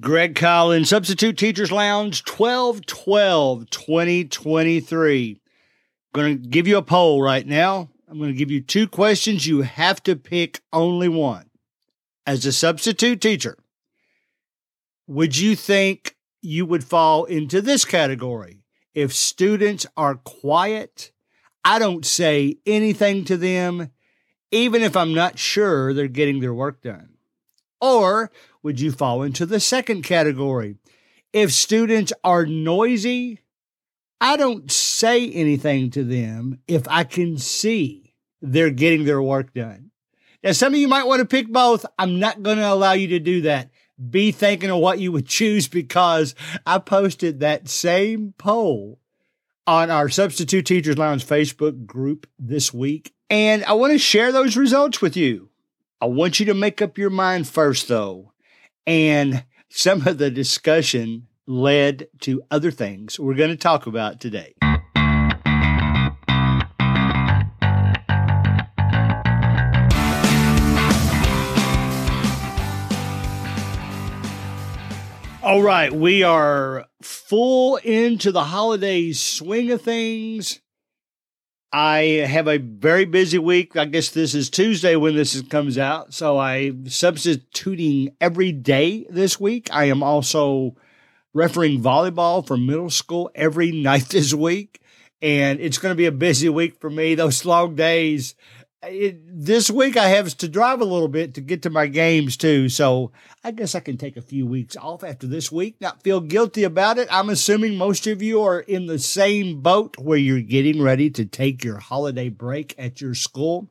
Greg Collins, Substitute Teachers Lounge, 12 12 2023. Going to give you a poll right now. I'm going to give you two questions. You have to pick only one. As a substitute teacher, would you think you would fall into this category? If students are quiet, I don't say anything to them, even if I'm not sure they're getting their work done. Or would you fall into the second category? If students are noisy, I don't say anything to them if I can see they're getting their work done. Now, some of you might want to pick both. I'm not going to allow you to do that. Be thinking of what you would choose because I posted that same poll on our Substitute Teachers Lounge Facebook group this week. And I want to share those results with you. I want you to make up your mind first, though. And some of the discussion led to other things we're going to talk about today. All right, we are full into the holiday swing of things. I have a very busy week. I guess this is Tuesday when this comes out. So I'm substituting every day this week. I am also refereeing volleyball for middle school every night this week. And it's going to be a busy week for me. Those long days it, this week I have to drive a little bit to get to my games too. So I guess I can take a few weeks off after this week, not feel guilty about it. I'm assuming most of you are in the same boat where you're getting ready to take your holiday break at your school.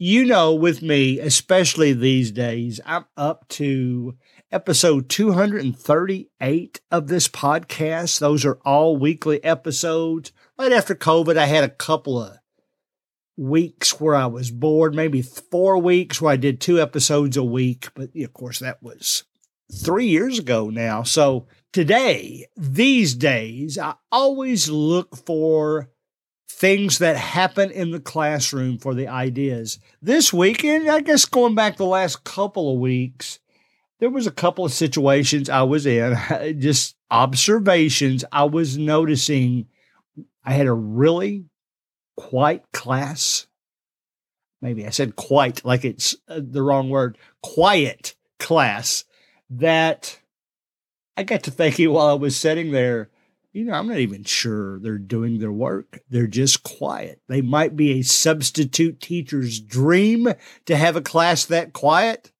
You know, with me, especially these days, I'm up to episode 238 of this podcast. Those are all weekly episodes. Right after COVID, I had a couple of weeks where I was bored, maybe four weeks where I did two episodes a week. But of course, that was three years ago now. So today, these days, I always look for things that happen in the classroom for the ideas. This weekend, I guess going back the last couple of weeks, there was a couple of situations I was in, just observations I was noticing. I had a really quite class. Maybe I said quite like it's uh, the wrong word. Quiet class that I got to thinking while I was sitting there, you know, I'm not even sure they're doing their work. They're just quiet. They might be a substitute teacher's dream to have a class that quiet.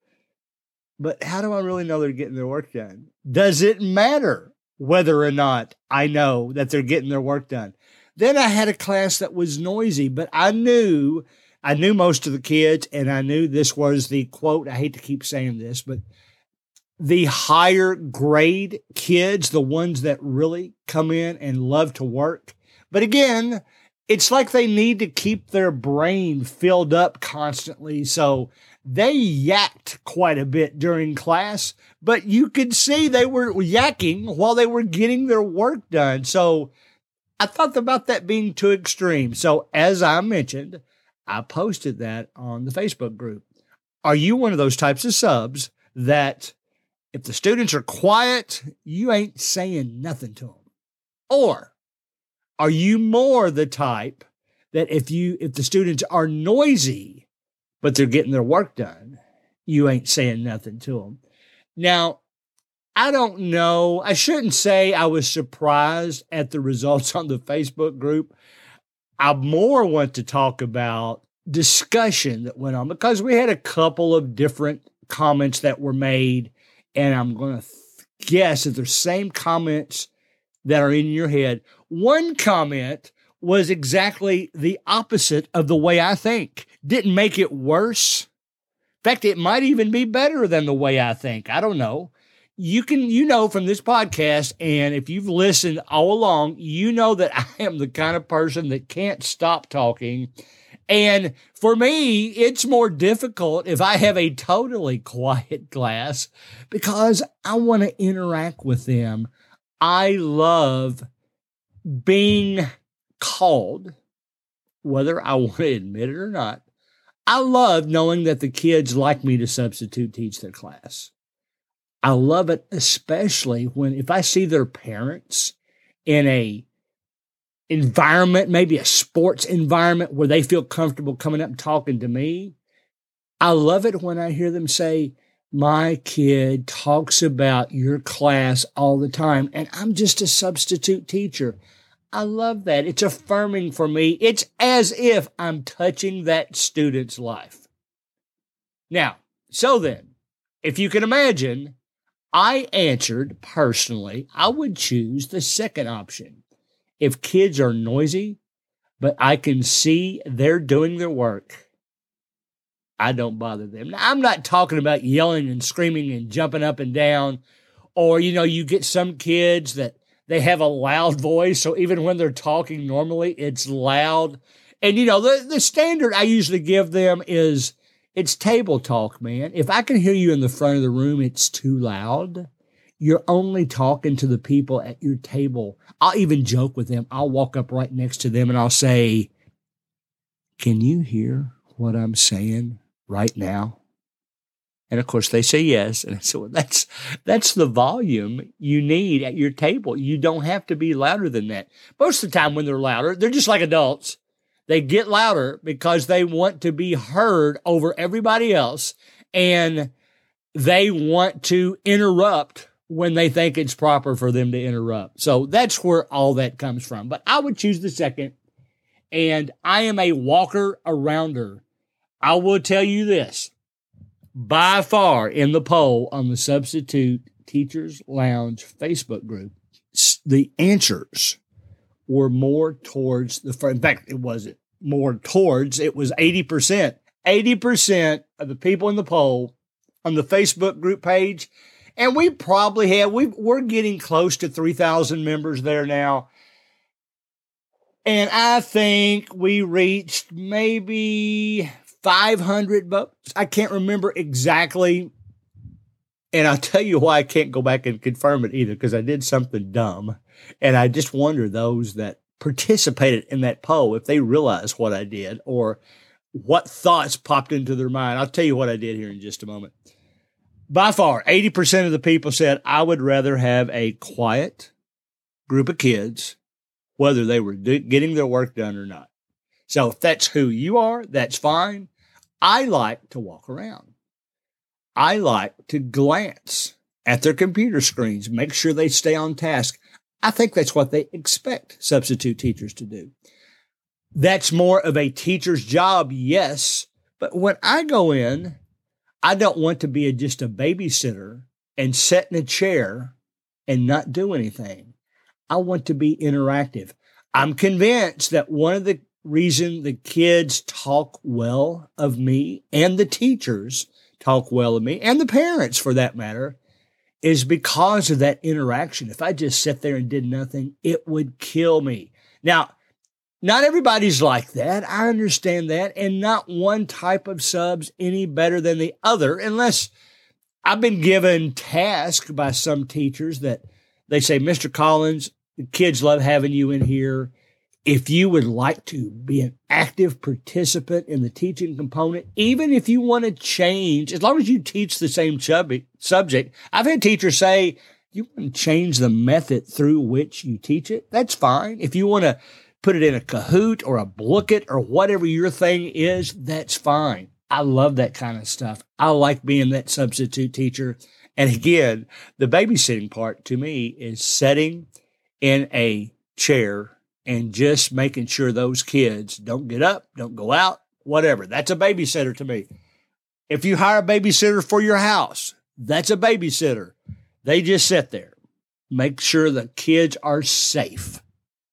But how do I really know they're getting their work done? Does it matter whether or not I know that they're getting their work done? Then I had a class that was noisy, but I knew I knew most of the kids, and I knew this was the quote. I hate to keep saying this, but the higher grade kids, the ones that really come in and love to work. But again, it's like they need to keep their brain filled up constantly. So they yacked quite a bit during class, but you could see they were yakking while they were getting their work done. So I thought about that being too extreme. So, as I mentioned, I posted that on the Facebook group. Are you one of those types of subs that if the students are quiet, you ain't saying nothing to them? Or are you more the type that if you if the students are noisy but they're getting their work done, you ain't saying nothing to them? Now, I don't know. I shouldn't say I was surprised at the results on the Facebook group. I more want to talk about discussion that went on because we had a couple of different comments that were made, and I'm going to guess that the same comments that are in your head. One comment was exactly the opposite of the way I think. Didn't make it worse. In fact, it might even be better than the way I think. I don't know you can you know from this podcast and if you've listened all along you know that i am the kind of person that can't stop talking. And for me it's more difficult if i have a totally quiet class because i want to interact with them. I love being called whether i want to admit it or not. I love knowing that the kids like me to substitute teach their class I love it, especially when if I see their parents in a environment, maybe a sports environment where they feel comfortable coming up and talking to me. I love it when I hear them say, my kid talks about your class all the time, and I'm just a substitute teacher. I love that. It's affirming for me. It's as if I'm touching that student's life. Now, so then, if you can imagine, I answered personally, I would choose the second option. If kids are noisy, but I can see they're doing their work, I don't bother them. Now, I'm not talking about yelling and screaming and jumping up and down, or, you know, you get some kids that they have a loud voice. So even when they're talking normally, it's loud. And, you know, the, the standard I usually give them is it's table talk, man. If I can hear you in the front of the room, it's too loud. You're only talking to the people at your table. I'll even joke with them. I'll walk up right next to them and I'll say, Can you hear what I'm saying right now? And of course they say yes. And so that's that's the volume you need at your table. You don't have to be louder than that. Most of the time when they're louder, they're just like adults. They get louder because they want to be heard over everybody else and they want to interrupt when they think it's proper for them to interrupt. So that's where all that comes from. But I would choose the second. And I am a walker arounder. I will tell you this by far in the poll on the Substitute Teachers Lounge Facebook group, the answers were more towards the, front. in fact, it wasn't more towards, it was 80%. 80% of the people in the poll on the Facebook group page, and we probably have, we we're getting close to 3,000 members there now. And I think we reached maybe 500 votes. I can't remember exactly. And I'll tell you why I can't go back and confirm it either, because I did something dumb. And I just wonder those that participated in that poll if they realize what I did or what thoughts popped into their mind. I'll tell you what I did here in just a moment. By far, 80% of the people said I would rather have a quiet group of kids, whether they were do- getting their work done or not. So if that's who you are, that's fine. I like to walk around. I like to glance at their computer screens, make sure they stay on task. I think that's what they expect substitute teachers to do. That's more of a teacher's job, yes. But when I go in, I don't want to be a, just a babysitter and sit in a chair and not do anything. I want to be interactive. I'm convinced that one of the reason the kids talk well of me and the teachers talk well of me and the parents for that matter is because of that interaction. If I just sat there and did nothing, it would kill me. Now, not everybody's like that. I understand that. And not one type of subs any better than the other, unless I've been given tasks by some teachers that they say, Mr. Collins, the kids love having you in here. If you would like to be an active participant in the teaching component, even if you want to change, as long as you teach the same subject, I've had teachers say, you want to change the method through which you teach it, that's fine. If you want to put it in a Kahoot or a Blooket or whatever your thing is, that's fine. I love that kind of stuff. I like being that substitute teacher. And again, the babysitting part to me is sitting in a chair and just making sure those kids don't get up, don't go out, whatever. That's a babysitter to me. If you hire a babysitter for your house, that's a babysitter. They just sit there, make sure the kids are safe.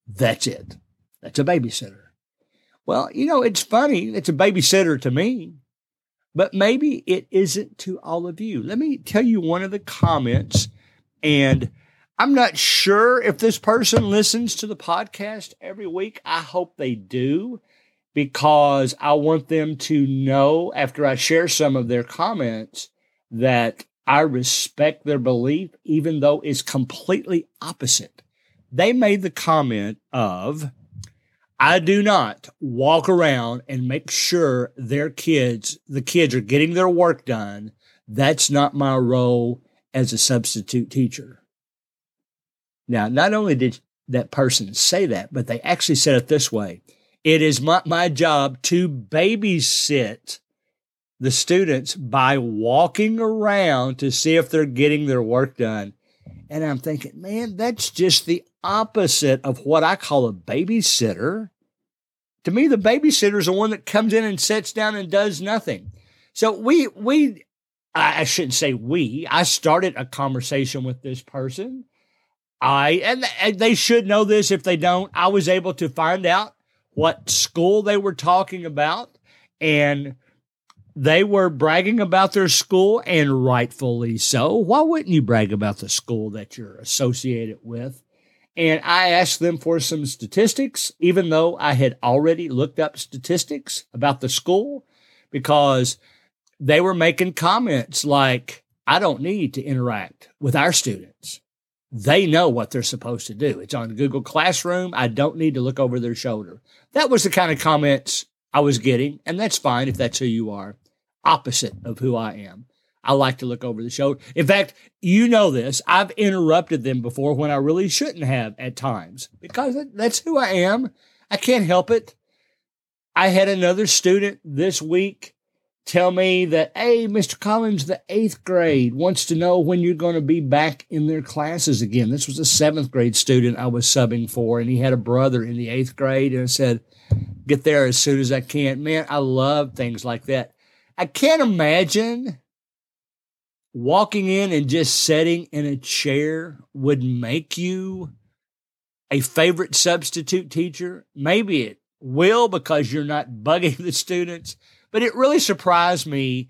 That's it. That's a babysitter. Well, you know, it's funny. It's a babysitter to me, but maybe it isn't to all of you. Let me tell you one of the comments and I'm not sure if this person listens to the podcast every week. I hope they do because I want them to know after I share some of their comments that I respect their belief, even though it's completely opposite. They made the comment of, I do not walk around and make sure their kids, the kids are getting their work done. That's not my role as a substitute teacher. Now, not only did that person say that, but they actually said it this way. It is my, my job to babysit the students by walking around to see if they're getting their work done. And I'm thinking, man, that's just the opposite of what I call a babysitter. To me, the babysitter is the one that comes in and sits down and does nothing. So we, we, I shouldn't say we, I started a conversation with this person. I, and, they should know this if they don't. I was able to find out what school they were talking about and they were bragging about their school and rightfully so. Why wouldn't you brag about the school that you're associated with? And I asked them for some statistics, even though I had already looked up statistics about the school, because they were making comments like, I don't need to interact with our students. They know what they're supposed to do. It's on Google Classroom. I don't need to look over their shoulder. That was the kind of comments I was getting, and that's fine if that's who you are. Opposite of who I am. I like to look over the shoulder. In fact, you know this. I've interrupted them before when I really shouldn't have at times because that's who I am. I can't help it. I had another student this week tell me that, hey, Mr. Collins, the eighth grade wants to know when you're going to be back in their classes again. This was a seventh grade student I was subbing for, and he had a brother in the eighth grade. And I said, get there as soon as I can. Man, I love things like that. I can't imagine walking in and just sitting in a chair would make you a favorite substitute teacher. Maybe it will because you're not bugging the students, but it really surprised me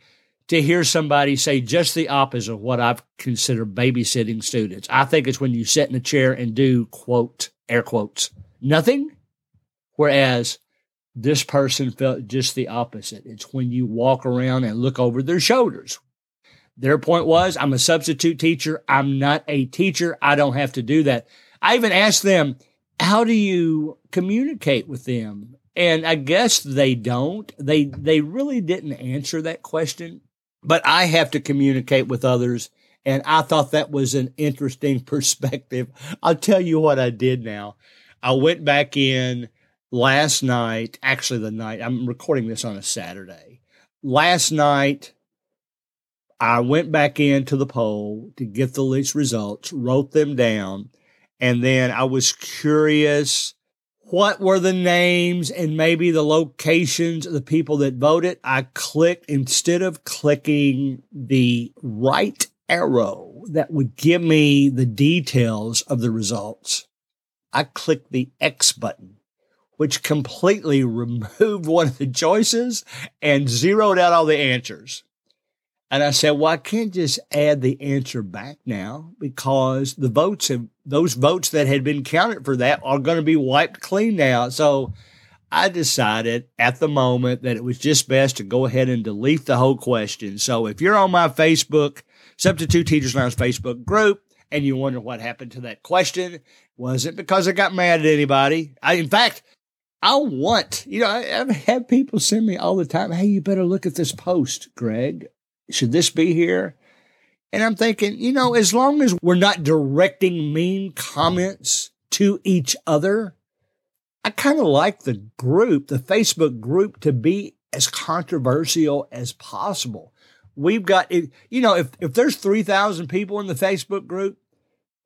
to hear somebody say just the opposite of what I've considered babysitting students. I think it's when you sit in a chair and do quote, air quotes, nothing. Whereas this person felt just the opposite. It's when you walk around and look over their shoulders, their point was, I'm a substitute teacher. I'm not a teacher. I don't have to do that. I even asked them, how do you communicate with them? And I guess they don't. They, they really didn't answer that question, but I have to communicate with others. And I thought that was an interesting perspective. I'll tell you what I did now. I went back in last night, actually the night, I'm recording this on a Saturday. Last night, I went back into the poll to get the list results, wrote them down, and then I was curious what were the names and maybe the locations of the people that voted. I clicked instead of clicking the right arrow that would give me the details of the results. I clicked the X button, which completely removed one of the choices and zeroed out all the answers. And I said, well, I can't just add the answer back now because the votes have, those votes that had been counted for that are going to be wiped clean now. So I decided at the moment that it was just best to go ahead and delete the whole question. So if you're on my Facebook, Substitute Teachers Lounge Facebook group, and you wonder what happened to that question, was it because I got mad at anybody. I, in fact, I want, you know, I, have had people send me all the time, hey, you better look at this post, Greg. Should this be here? And I'm thinking, you know, as long as we're not directing mean comments to each other, I kind of like the group, the Facebook group, to be as controversial as possible. We've got, you know, if, if there's 3,000 people in the Facebook group,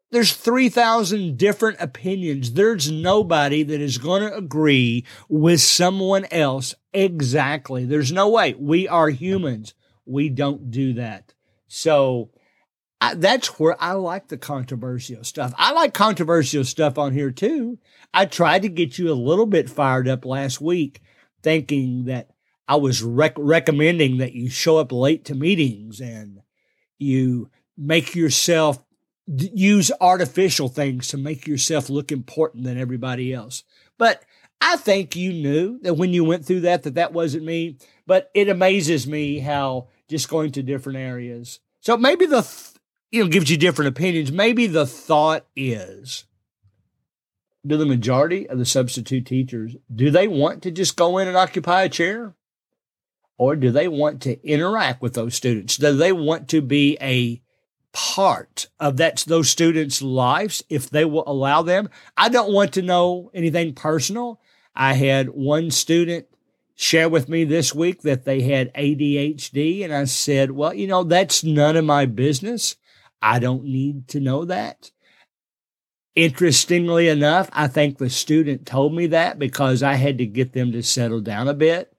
there's 3,000 different opinions. There's nobody that is going to agree with someone else exactly. There's no way. We are humans. We don't do that. So I, that's where I like the controversial stuff. I like controversial stuff on here too. I tried to get you a little bit fired up last week, thinking that I was rec- recommending that you show up late to meetings and you make yourself d- use artificial things to make yourself look important than everybody else. But I think you knew that when you went through that, that that wasn't me. But it amazes me how just going to different areas. So maybe the, th- you know, gives you different opinions. Maybe the thought is, do the majority of the substitute teachers, do they want to just go in and occupy a chair? Or do they want to interact with those students? Do they want to be a part of that those students' lives if they will allow them. I don't want to know anything personal. I had one student share with me this week that they had ADHD and I said, "Well, you know, that's none of my business. I don't need to know that." Interestingly enough, I think the student told me that because I had to get them to settle down a bit.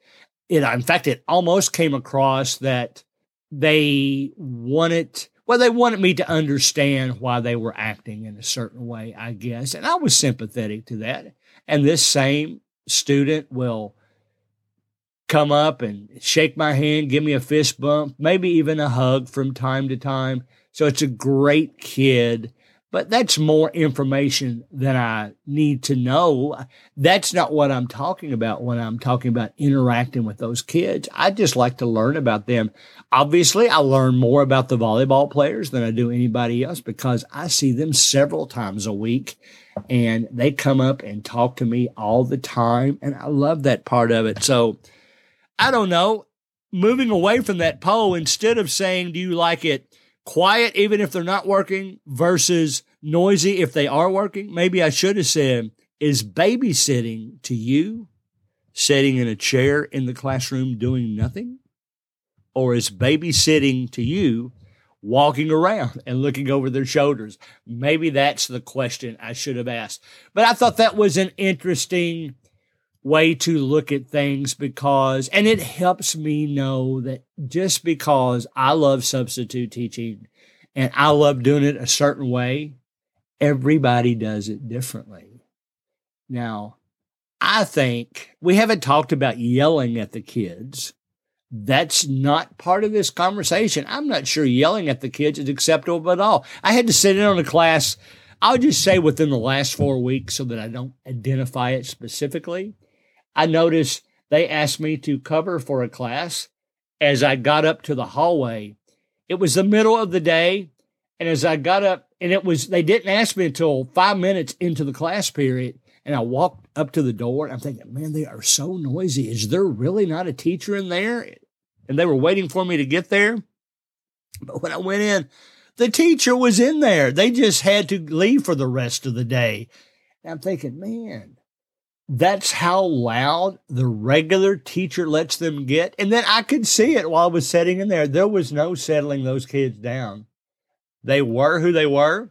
It, in fact, it almost came across that they wanted well, they wanted me to understand why they were acting in a certain way, I guess. And I was sympathetic to that. And this same student will come up and shake my hand, give me a fist bump, maybe even a hug from time to time. So it's a great kid but that's more information than I need to know. That's not what I'm talking about when I'm talking about interacting with those kids. I just like to learn about them. Obviously, I learn more about the volleyball players than I do anybody else because I see them several times a week and they come up and talk to me all the time. And I love that part of it. So I don't know. Moving away from that poll, instead of saying, do you like it quiet even if they're not working versus noisy if they are working. Maybe I should have said, is babysitting to you sitting in a chair in the classroom doing nothing? Or is babysitting to you walking around and looking over their shoulders? Maybe that's the question I should have asked. But I thought that was an interesting way to look at things because, and it helps me know that just because I love substitute teaching and I love doing it a certain way, everybody does it differently. Now, I think we haven't talked about yelling at the kids. That's not part of this conversation. I'm not sure yelling at the kids is acceptable at all. I had to sit in on a class, I'll just say within the last four weeks so that I don't identify it specifically. I noticed they asked me to cover for a class as I got up to the hallway. It was the middle of the day. And as I got up, and it was, they didn't ask me until five minutes into the class period. And I walked up to the door and I'm thinking, man, they are so noisy. Is there really not a teacher in there? And they were waiting for me to get there. But when I went in, the teacher was in there. They just had to leave for the rest of the day. And I'm thinking, man, that's how loud the regular teacher lets them get. And then I could see it while I was sitting in there. There was no settling those kids down. They were who they were.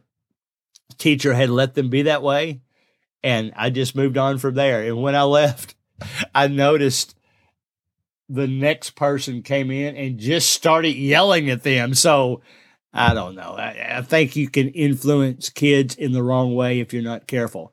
Teacher had let them be that way. And I just moved on from there. And when I left, I noticed the next person came in and just started yelling at them. So I don't know. I, I think you can influence kids in the wrong way if you're not careful.